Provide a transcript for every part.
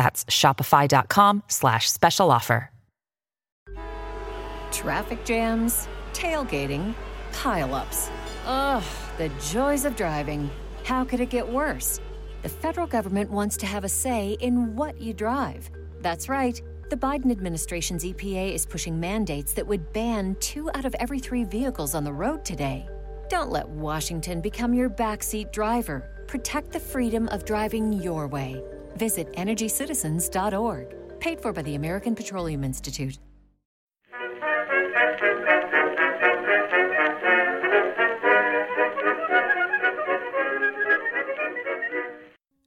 That's shopify.com slash special offer. Traffic jams, tailgating, pileups. Ugh, the joys of driving. How could it get worse? The federal government wants to have a say in what you drive. That's right. The Biden administration's EPA is pushing mandates that would ban two out of every three vehicles on the road today. Don't let Washington become your backseat driver. Protect the freedom of driving your way. Visit EnergyCitizens.org. Paid for by the American Petroleum Institute.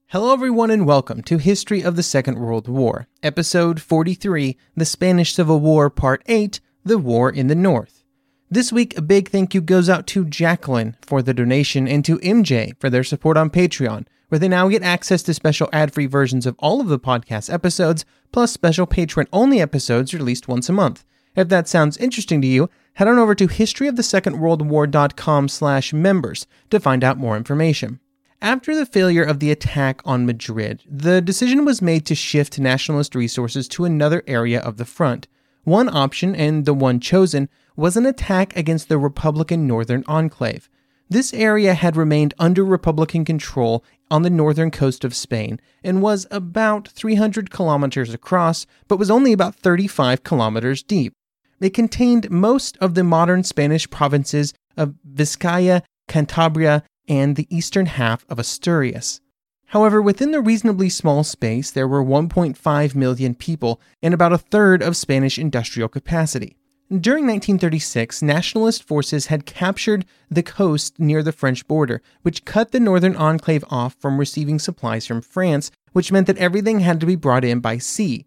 Hello, everyone, and welcome to History of the Second World War, Episode 43 The Spanish Civil War, Part 8 The War in the North. This week, a big thank you goes out to Jacqueline for the donation and to MJ for their support on Patreon, where they now get access to special ad free versions of all of the podcast episodes, plus special patron only episodes released once a month. If that sounds interesting to you, head on over to historyofthesecondworldwar.com slash members to find out more information. After the failure of the attack on Madrid, the decision was made to shift nationalist resources to another area of the front. One option, and the one chosen, was an attack against the Republican Northern Enclave. This area had remained under Republican control on the northern coast of Spain and was about 300 kilometers across, but was only about 35 kilometers deep. It contained most of the modern Spanish provinces of Vizcaya, Cantabria, and the eastern half of Asturias. However, within the reasonably small space, there were 1.5 million people and about a third of Spanish industrial capacity. During 1936, nationalist forces had captured the coast near the French border, which cut the northern enclave off from receiving supplies from France, which meant that everything had to be brought in by sea.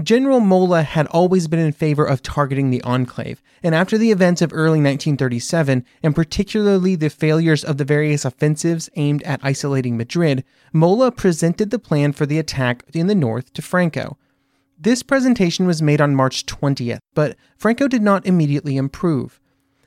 General Mola had always been in favor of targeting the enclave, and after the events of early 1937, and particularly the failures of the various offensives aimed at isolating Madrid, Mola presented the plan for the attack in the north to Franco. This presentation was made on March 20th, but Franco did not immediately improve.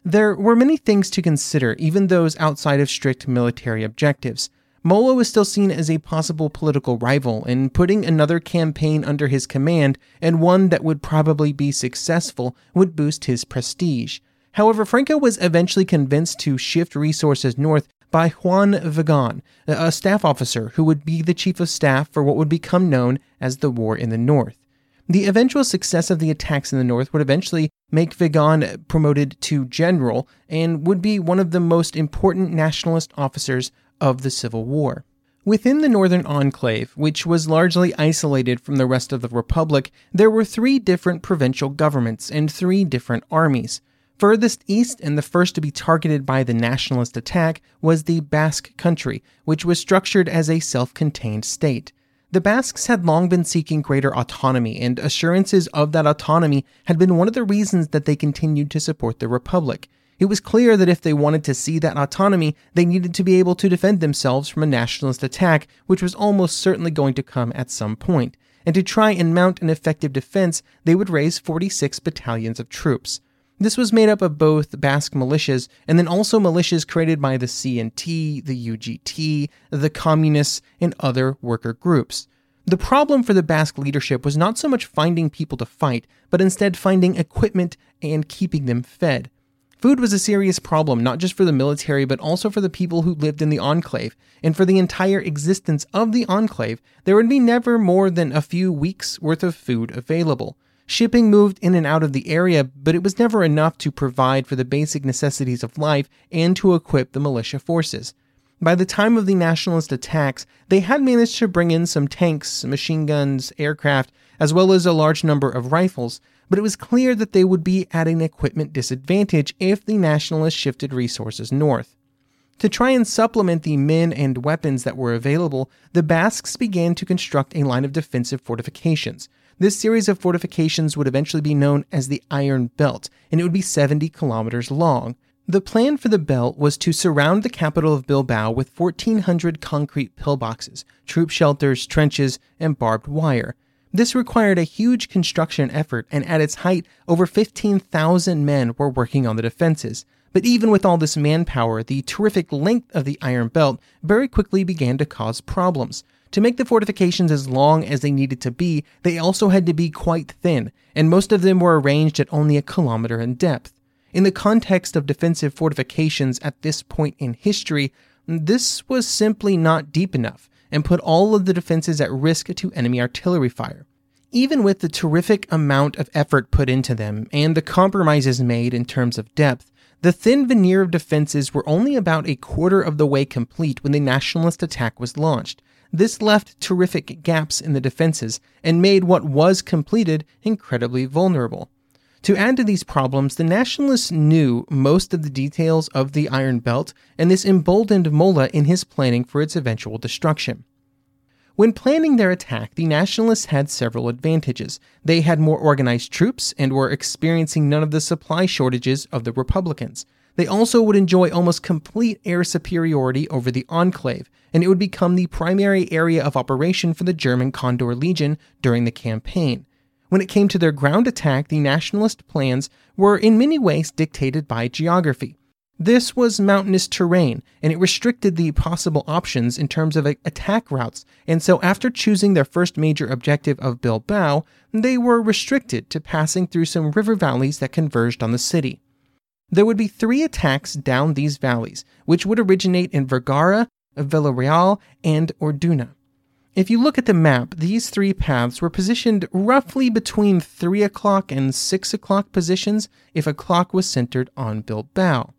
There were many things to consider, even those outside of strict military objectives. Mola was still seen as a possible political rival, and putting another campaign under his command, and one that would probably be successful, would boost his prestige. However, Franco was eventually convinced to shift resources north by Juan Vigón, a staff officer who would be the chief of staff for what would become known as the War in the North. The eventual success of the attacks in the north would eventually make Vigón promoted to general and would be one of the most important nationalist officers of the Civil War. Within the Northern Enclave, which was largely isolated from the rest of the Republic, there were three different provincial governments and three different armies. Furthest east and the first to be targeted by the nationalist attack was the Basque country, which was structured as a self contained state. The Basques had long been seeking greater autonomy, and assurances of that autonomy had been one of the reasons that they continued to support the Republic. It was clear that if they wanted to see that autonomy, they needed to be able to defend themselves from a nationalist attack, which was almost certainly going to come at some point. And to try and mount an effective defense, they would raise 46 battalions of troops. This was made up of both Basque militias and then also militias created by the CNT, the UGT, the Communists, and other worker groups. The problem for the Basque leadership was not so much finding people to fight, but instead finding equipment and keeping them fed. Food was a serious problem, not just for the military, but also for the people who lived in the enclave. And for the entire existence of the enclave, there would be never more than a few weeks' worth of food available. Shipping moved in and out of the area, but it was never enough to provide for the basic necessities of life and to equip the militia forces. By the time of the nationalist attacks, they had managed to bring in some tanks, machine guns, aircraft, as well as a large number of rifles, but it was clear that they would be at an equipment disadvantage if the nationalists shifted resources north. To try and supplement the men and weapons that were available, the Basques began to construct a line of defensive fortifications. This series of fortifications would eventually be known as the Iron Belt, and it would be 70 kilometers long. The plan for the belt was to surround the capital of Bilbao with 1,400 concrete pillboxes, troop shelters, trenches, and barbed wire. This required a huge construction effort, and at its height, over 15,000 men were working on the defenses. But even with all this manpower, the terrific length of the Iron Belt very quickly began to cause problems. To make the fortifications as long as they needed to be, they also had to be quite thin, and most of them were arranged at only a kilometer in depth. In the context of defensive fortifications at this point in history, this was simply not deep enough and put all of the defenses at risk to enemy artillery fire. Even with the terrific amount of effort put into them and the compromises made in terms of depth, the thin veneer of defenses were only about a quarter of the way complete when the nationalist attack was launched. This left terrific gaps in the defenses and made what was completed incredibly vulnerable. To add to these problems, the nationalists knew most of the details of the Iron Belt, and this emboldened Mola in his planning for its eventual destruction. When planning their attack, the Nationalists had several advantages. They had more organized troops and were experiencing none of the supply shortages of the Republicans. They also would enjoy almost complete air superiority over the Enclave, and it would become the primary area of operation for the German Condor Legion during the campaign. When it came to their ground attack, the Nationalist plans were in many ways dictated by geography. This was mountainous terrain, and it restricted the possible options in terms of attack routes, and so after choosing their first major objective of Bilbao, they were restricted to passing through some river valleys that converged on the city. There would be three attacks down these valleys, which would originate in Vergara, Villarreal, and Orduña. If you look at the map, these three paths were positioned roughly between 3 o'clock and 6 o'clock positions if a clock was centered on Bilbao.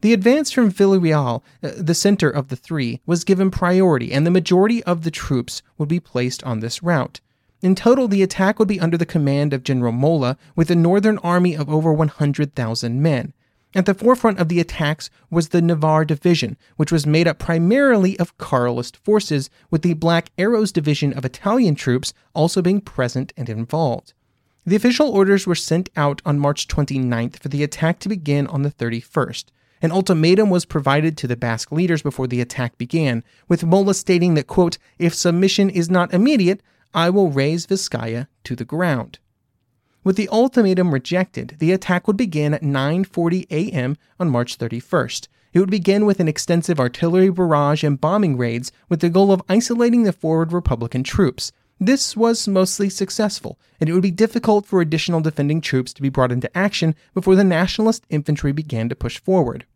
The advance from Villarreal, uh, the center of the three, was given priority, and the majority of the troops would be placed on this route. In total, the attack would be under the command of General Mola, with a northern army of over 100,000 men. At the forefront of the attacks was the Navarre Division, which was made up primarily of Carlist forces, with the Black Arrows Division of Italian troops also being present and involved. The official orders were sent out on March 29th for the attack to begin on the 31st. An ultimatum was provided to the Basque leaders before the attack began, with Mola stating that, quote, if submission is not immediate, I will raze Vizcaya to the ground. With the ultimatum rejected, the attack would begin at 9:40 a.m. on March 31st. It would begin with an extensive artillery barrage and bombing raids with the goal of isolating the forward Republican troops. This was mostly successful, and it would be difficult for additional defending troops to be brought into action before the Nationalist infantry began to push forward.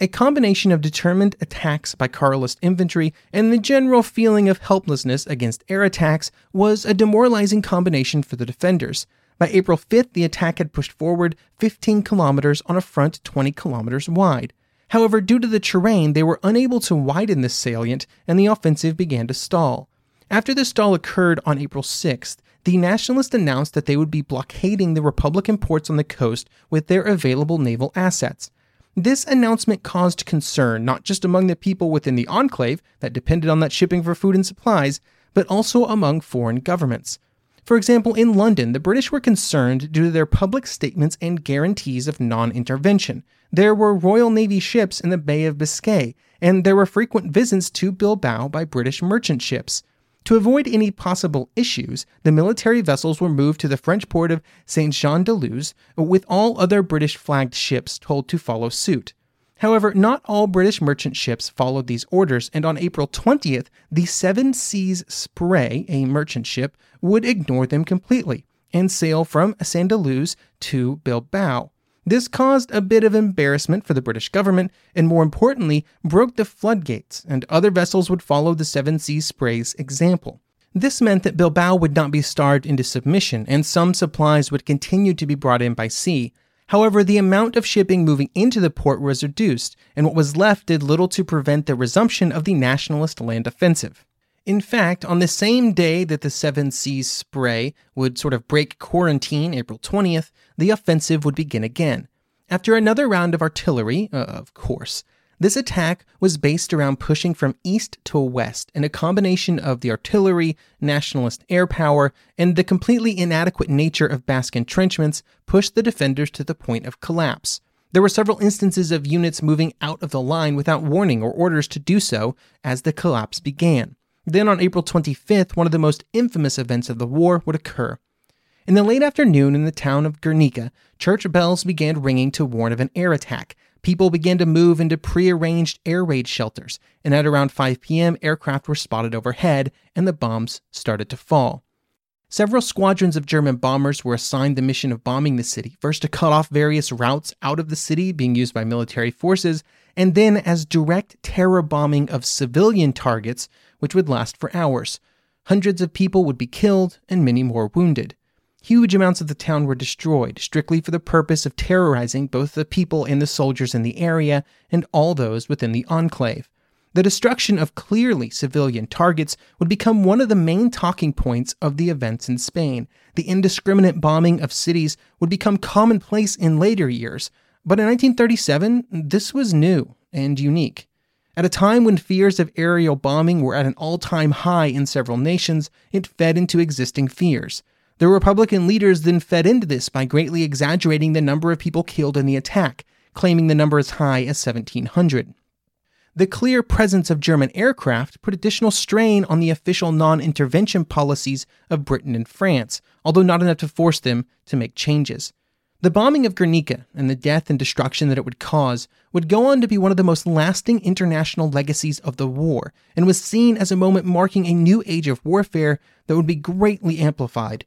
A combination of determined attacks by Carlist infantry and the general feeling of helplessness against air attacks was a demoralizing combination for the defenders. By April 5th, the attack had pushed forward 15 kilometers on a front 20 kilometers wide. However, due to the terrain, they were unable to widen this salient, and the offensive began to stall. After the stall occurred on April 6th, the Nationalists announced that they would be blockading the Republican ports on the coast with their available naval assets. This announcement caused concern not just among the people within the enclave that depended on that shipping for food and supplies, but also among foreign governments. For example, in London, the British were concerned due to their public statements and guarantees of non intervention. There were Royal Navy ships in the Bay of Biscay, and there were frequent visits to Bilbao by British merchant ships. To avoid any possible issues, the military vessels were moved to the French port of Saint Jean de Luz, with all other British flagged ships told to follow suit. However, not all British merchant ships followed these orders, and on April 20th, the Seven Seas Spray, a merchant ship, would ignore them completely and sail from Luz to Bilbao. This caused a bit of embarrassment for the British government, and more importantly, broke the floodgates, and other vessels would follow the Seven Seas Spray's example. This meant that Bilbao would not be starved into submission, and some supplies would continue to be brought in by sea. However, the amount of shipping moving into the port was reduced, and what was left did little to prevent the resumption of the nationalist land offensive. In fact, on the same day that the Seven Seas spray would sort of break quarantine, April 20th, the offensive would begin again. After another round of artillery, uh, of course, This attack was based around pushing from east to west, and a combination of the artillery, nationalist air power, and the completely inadequate nature of Basque entrenchments pushed the defenders to the point of collapse. There were several instances of units moving out of the line without warning or orders to do so as the collapse began. Then on April 25th, one of the most infamous events of the war would occur. In the late afternoon in the town of Guernica, church bells began ringing to warn of an air attack, People began to move into prearranged air raid shelters, and at around 5 p.m., aircraft were spotted overhead and the bombs started to fall. Several squadrons of German bombers were assigned the mission of bombing the city, first to cut off various routes out of the city being used by military forces, and then as direct terror bombing of civilian targets, which would last for hours. Hundreds of people would be killed and many more wounded. Huge amounts of the town were destroyed, strictly for the purpose of terrorizing both the people and the soldiers in the area and all those within the enclave. The destruction of clearly civilian targets would become one of the main talking points of the events in Spain. The indiscriminate bombing of cities would become commonplace in later years, but in 1937, this was new and unique. At a time when fears of aerial bombing were at an all time high in several nations, it fed into existing fears. The Republican leaders then fed into this by greatly exaggerating the number of people killed in the attack, claiming the number as high as 1,700. The clear presence of German aircraft put additional strain on the official non intervention policies of Britain and France, although not enough to force them to make changes. The bombing of Guernica and the death and destruction that it would cause would go on to be one of the most lasting international legacies of the war, and was seen as a moment marking a new age of warfare that would be greatly amplified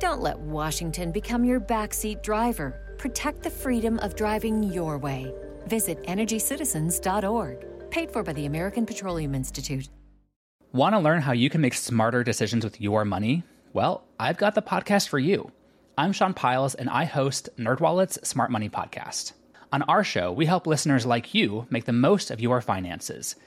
Don't let Washington become your backseat driver. Protect the freedom of driving your way. Visit EnergyCitizens.org. Paid for by the American Petroleum Institute. Want to learn how you can make smarter decisions with your money? Well, I've got the podcast for you. I'm Sean Pyles, and I host NerdWallet's Smart Money Podcast. On our show, we help listeners like you make the most of your finances –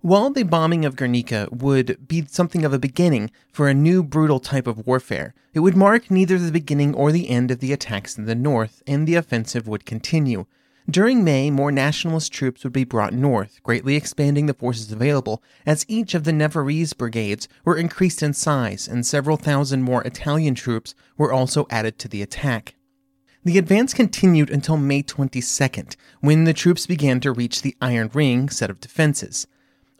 While the bombing of Guernica would be something of a beginning for a new brutal type of warfare, it would mark neither the beginning or the end of the attacks in the north, and the offensive would continue. During May, more nationalist troops would be brought north, greatly expanding the forces available, as each of the Navarrese brigades were increased in size, and several thousand more Italian troops were also added to the attack. The advance continued until May 22nd, when the troops began to reach the Iron Ring set of defenses.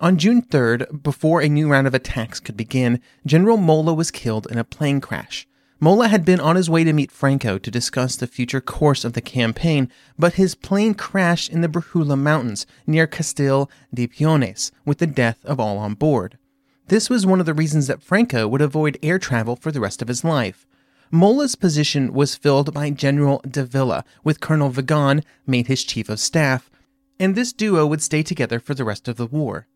On June 3rd, before a new round of attacks could begin, General Mola was killed in a plane crash. Mola had been on his way to meet Franco to discuss the future course of the campaign, but his plane crashed in the Brujula Mountains near Castil de Peones, with the death of all on board. This was one of the reasons that Franco would avoid air travel for the rest of his life. Mola's position was filled by General Davila, with Colonel Vigón made his chief of staff, and this duo would stay together for the rest of the war.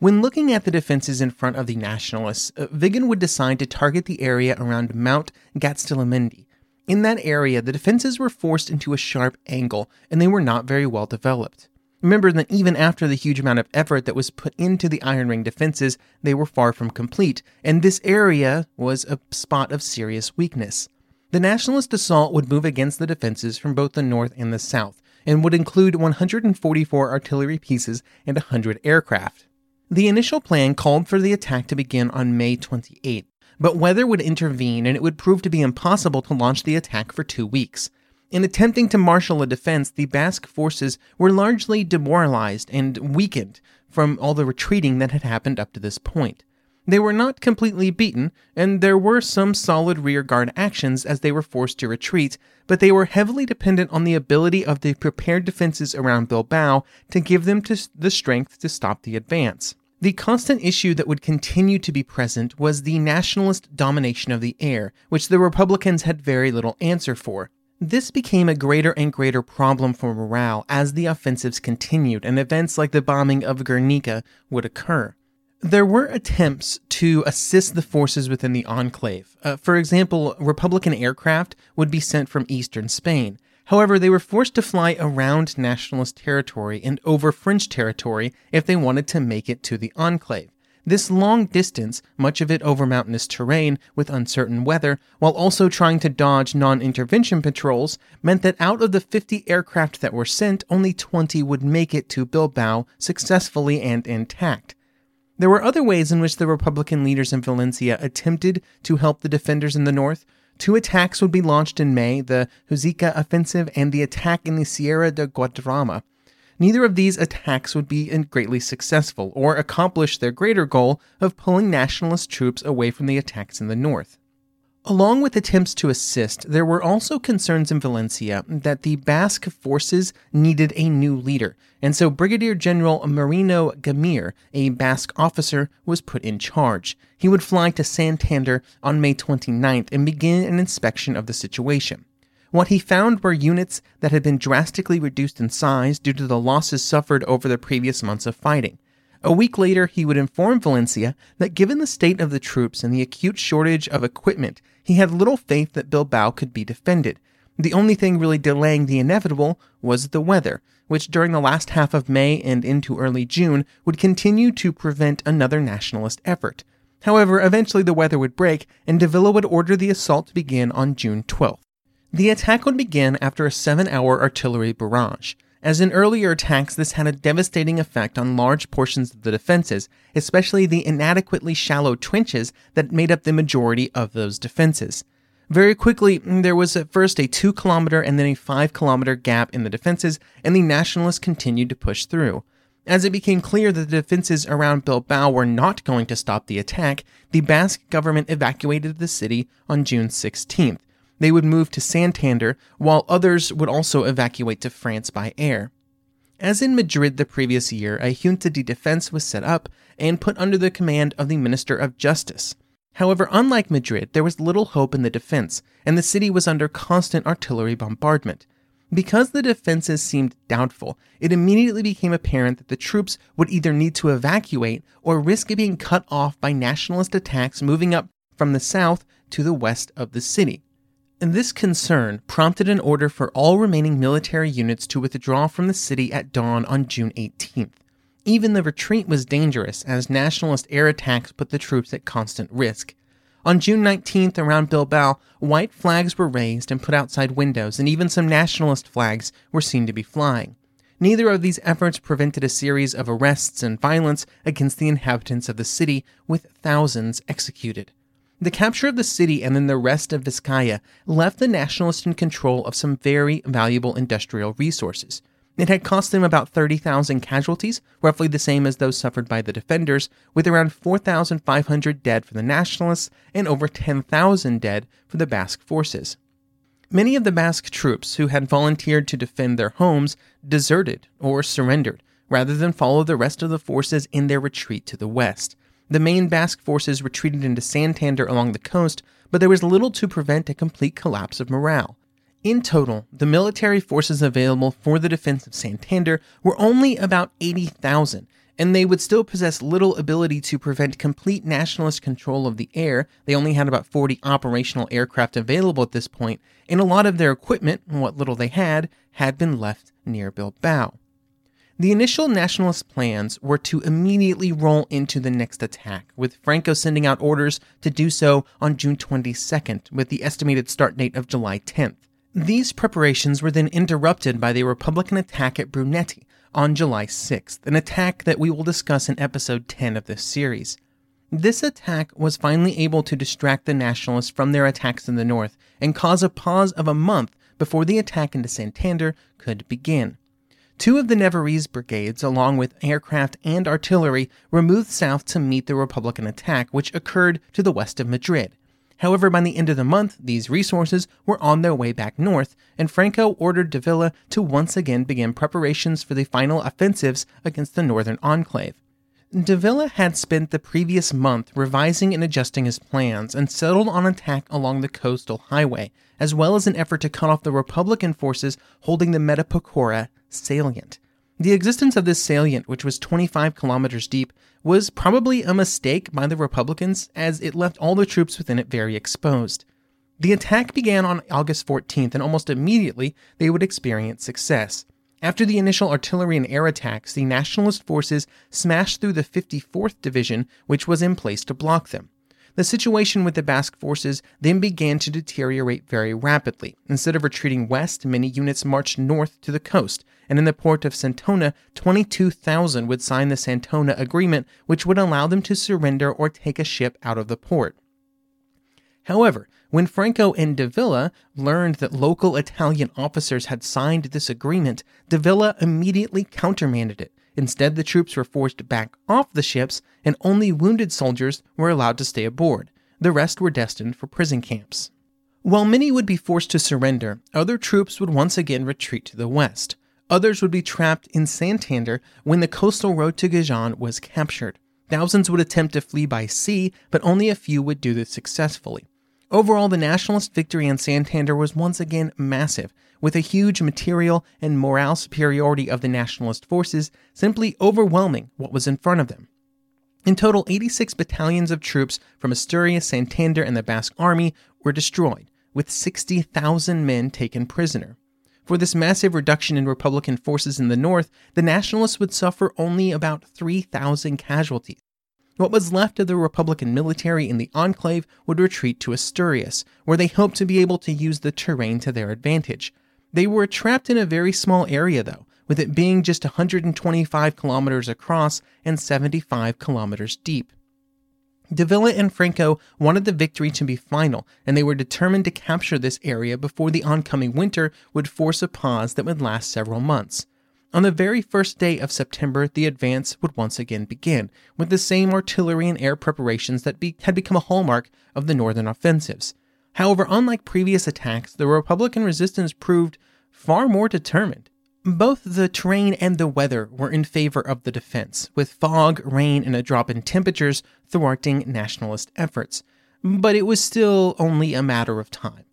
When looking at the defenses in front of the Nationalists, uh, Vigón would decide to target the area around Mount Gaztelumendi. In that area, the defenses were forced into a sharp angle, and they were not very well developed. Remember that even after the huge amount of effort that was put into the Iron Ring defenses, they were far from complete, and this area was a spot of serious weakness. The Nationalist assault would move against the defenses from both the north and the south, and would include 144 artillery pieces and 100 aircraft. The initial plan called for the attack to begin on May 28, but weather would intervene and it would prove to be impossible to launch the attack for two weeks. In attempting to marshal a defense, the Basque forces were largely demoralized and weakened from all the retreating that had happened up to this point. They were not completely beaten, and there were some solid rearguard actions as they were forced to retreat, but they were heavily dependent on the ability of the prepared defenses around Bilbao to give them the strength to stop the advance. The constant issue that would continue to be present was the nationalist domination of the air, which the Republicans had very little answer for. This became a greater and greater problem for morale as the offensives continued and events like the bombing of Guernica would occur. There were attempts to assist the forces within the enclave. Uh, for example, Republican aircraft would be sent from eastern Spain. However, they were forced to fly around nationalist territory and over French territory if they wanted to make it to the enclave. This long distance, much of it over mountainous terrain with uncertain weather, while also trying to dodge non intervention patrols, meant that out of the 50 aircraft that were sent, only 20 would make it to Bilbao successfully and intact. There were other ways in which the Republican leaders in Valencia attempted to help the defenders in the north. Two attacks would be launched in May the Huesca offensive and the attack in the Sierra de Guadarrama. Neither of these attacks would be greatly successful or accomplish their greater goal of pulling nationalist troops away from the attacks in the north. Along with attempts to assist, there were also concerns in Valencia that the Basque forces needed a new leader, and so Brigadier General Mariano Gámir, a Basque officer, was put in charge. He would fly to Santander on May 29th and begin an inspection of the situation. What he found were units that had been drastically reduced in size due to the losses suffered over the previous months of fighting. A week later, he would inform Valencia that given the state of the troops and the acute shortage of equipment, he had little faith that Bilbao could be defended. The only thing really delaying the inevitable was the weather, which during the last half of May and into early June would continue to prevent another nationalist effort. However, eventually the weather would break, and Davila would order the assault to begin on June 12th. The attack would begin after a seven hour artillery barrage. As in earlier attacks, this had a devastating effect on large portions of the defenses, especially the inadequately shallow trenches that made up the majority of those defenses. Very quickly, mm, there was at first a 2 kilometer and then a 5 kilometer gap in the defenses, and the Nationalists continued to push through. As it became clear that the defenses around Bilbao were not going to stop the attack, the Basque government evacuated the city on June 16th, they would move to Santander, while others would also evacuate to France by air. As in Madrid the previous year, a Junta de Defense was set up and put under the command of the Minister of Justice. However, unlike Madrid, there was little hope in the defense, and the city was under constant artillery bombardment. Because the defenses seemed doubtful, it immediately became apparent that the troops would either need to evacuate or risk being cut off by nationalist attacks moving up from the south to the west of the city. And this concern prompted an order for all remaining military units to withdraw from the city at dawn on June 18th. Even the retreat was dangerous, as nationalist air attacks put the troops at constant risk. On June 19th, around Bilbao, white flags were raised and put outside windows, and even some nationalist flags were seen to be flying. Neither of these efforts prevented a series of arrests and violence against the inhabitants of the city, with thousands executed. The capture of the city and then the rest of Vizcaya left the nationalists in control of some very valuable industrial resources. It had cost them about 30,000 casualties, roughly the same as those suffered by the defenders, with around 4,500 dead for the nationalists and over 10,000 dead for the Basque forces. Many of the Basque troops who had volunteered to defend their homes deserted or surrendered, rather than follow the rest of the forces in their retreat to the west. The main Basque forces retreated into Santander along the coast, but there was little to prevent a complete collapse of morale. In total, the military forces available for the defense of Santander were only about 80,000, and they would still possess little ability to prevent complete nationalist control of the air. They only had about 40 operational aircraft available at this point, and a lot of their equipment, what little they had, had been left near Bilbao. The initial nationalist plans were to immediately roll into the next attack, with Franco sending out orders to do so on June 22nd, with the estimated start date of July 10th. These preparations were then interrupted by the Republican attack at Brunete on July 6th, an attack that we will discuss in episode 10 of this series. This attack was finally able to distract the Nationalists from their attacks in the north and cause a pause of a month before the attack into Santander could begin. Two of the Navarrese brigades, along with aircraft and artillery, were moved south to meet the Republican attack, which occurred to the west of Madrid. However, by the end of the month, these resources were on their way back north, and Franco ordered Davila to once again begin preparations for the final offensives against the northern enclave. Davila had spent the previous month revising and adjusting his plans and settled on attack along the coastal highway, as well as an effort to cut off the Republican forces holding the Mataporquera salient. The existence of this salient, which was 25 kilometers deep, was probably a mistake by the Republicans as it left all the troops within it very exposed. The attack began on August 14th, and almost immediately they would experience success. After the initial artillery and air attacks, the Nationalist forces smashed through the 54th Division, which was in place to block them. The situation with the Basque forces then began to deteriorate very rapidly. Instead of retreating west, many units marched north to the coast, and in the port of Santoña, 22,000 would sign the Santoña Agreement, which would allow them to surrender or take a ship out of the port. However, when Franco and Davila learned that local Italian officers had signed this agreement, Davila immediately countermanded it. Instead, the troops were forced back off the ships, and only wounded soldiers were allowed to stay aboard. The rest were destined for prison camps. While many would be forced to surrender, other troops would once again retreat to the west. Others would be trapped in Santander when the coastal road to Gijón was captured. Thousands would attempt to flee by sea, but only a few would do this successfully. Overall, the nationalist victory in Santander was once again massive, with a huge material and morale superiority of the nationalist forces simply overwhelming what was in front of them. In total, 86 battalions of troops from Asturias, Santander, and the Basque Army were destroyed, with 60,000 men taken prisoner. For this massive reduction in Republican forces in the north, the Nationalists would suffer only about 3,000 casualties. What was left of the Republican military in the enclave would retreat to Asturias, where they hoped to be able to use the terrain to their advantage. They were trapped in a very small area, though, with it being just 125 kilometers across and 75 kilometers deep. Davila and Franco wanted the victory to be final, and they were determined to capture this area before the oncoming winter would force a pause that would last several months. On the very first day of September, the advance would once again begin, with the same artillery and air preparations that be- had become a hallmark of the northern offensives. However, unlike previous attacks, the Republican resistance proved far more determined. Both the terrain and the weather were in favor of the defense, with fog, rain, and a drop in temperatures thwarting nationalist efforts. But it was still only a matter of time.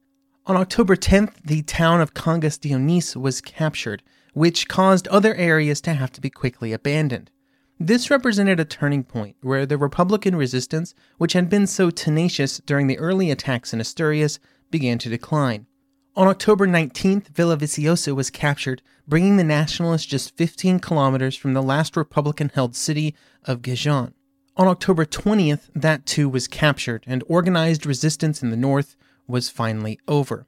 On October 10th, the town of Cangas de Onís was captured, which caused other areas to have to be quickly abandoned. This represented a turning point where the Republican resistance, which had been so tenacious during the early attacks in Asturias, began to decline. On October 19th, Villaviciosa was captured, bringing the Nationalists just 15 kilometers from the last Republican held city of Gijón. On October 20th, that too was captured, and organized resistance in the north was finally over.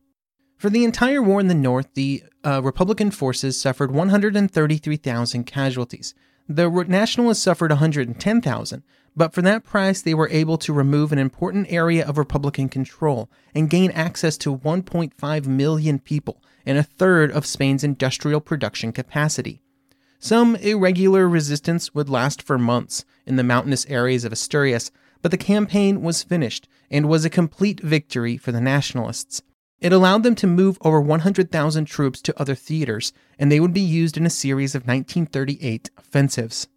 For the entire war in the North, the uh, Republican forces suffered 133,000 casualties. The Nationalists suffered 110,000, but for that price, they were able to remove an important area of Republican control and gain access to 1.5 million people and a third of Spain's industrial production capacity. Some irregular resistance would last for months in the mountainous areas of Asturias, but the campaign was finished and was a complete victory for the Nationalists. It allowed them to move over 100,000 troops to other theaters, and they would be used in a series of 1938 offensives.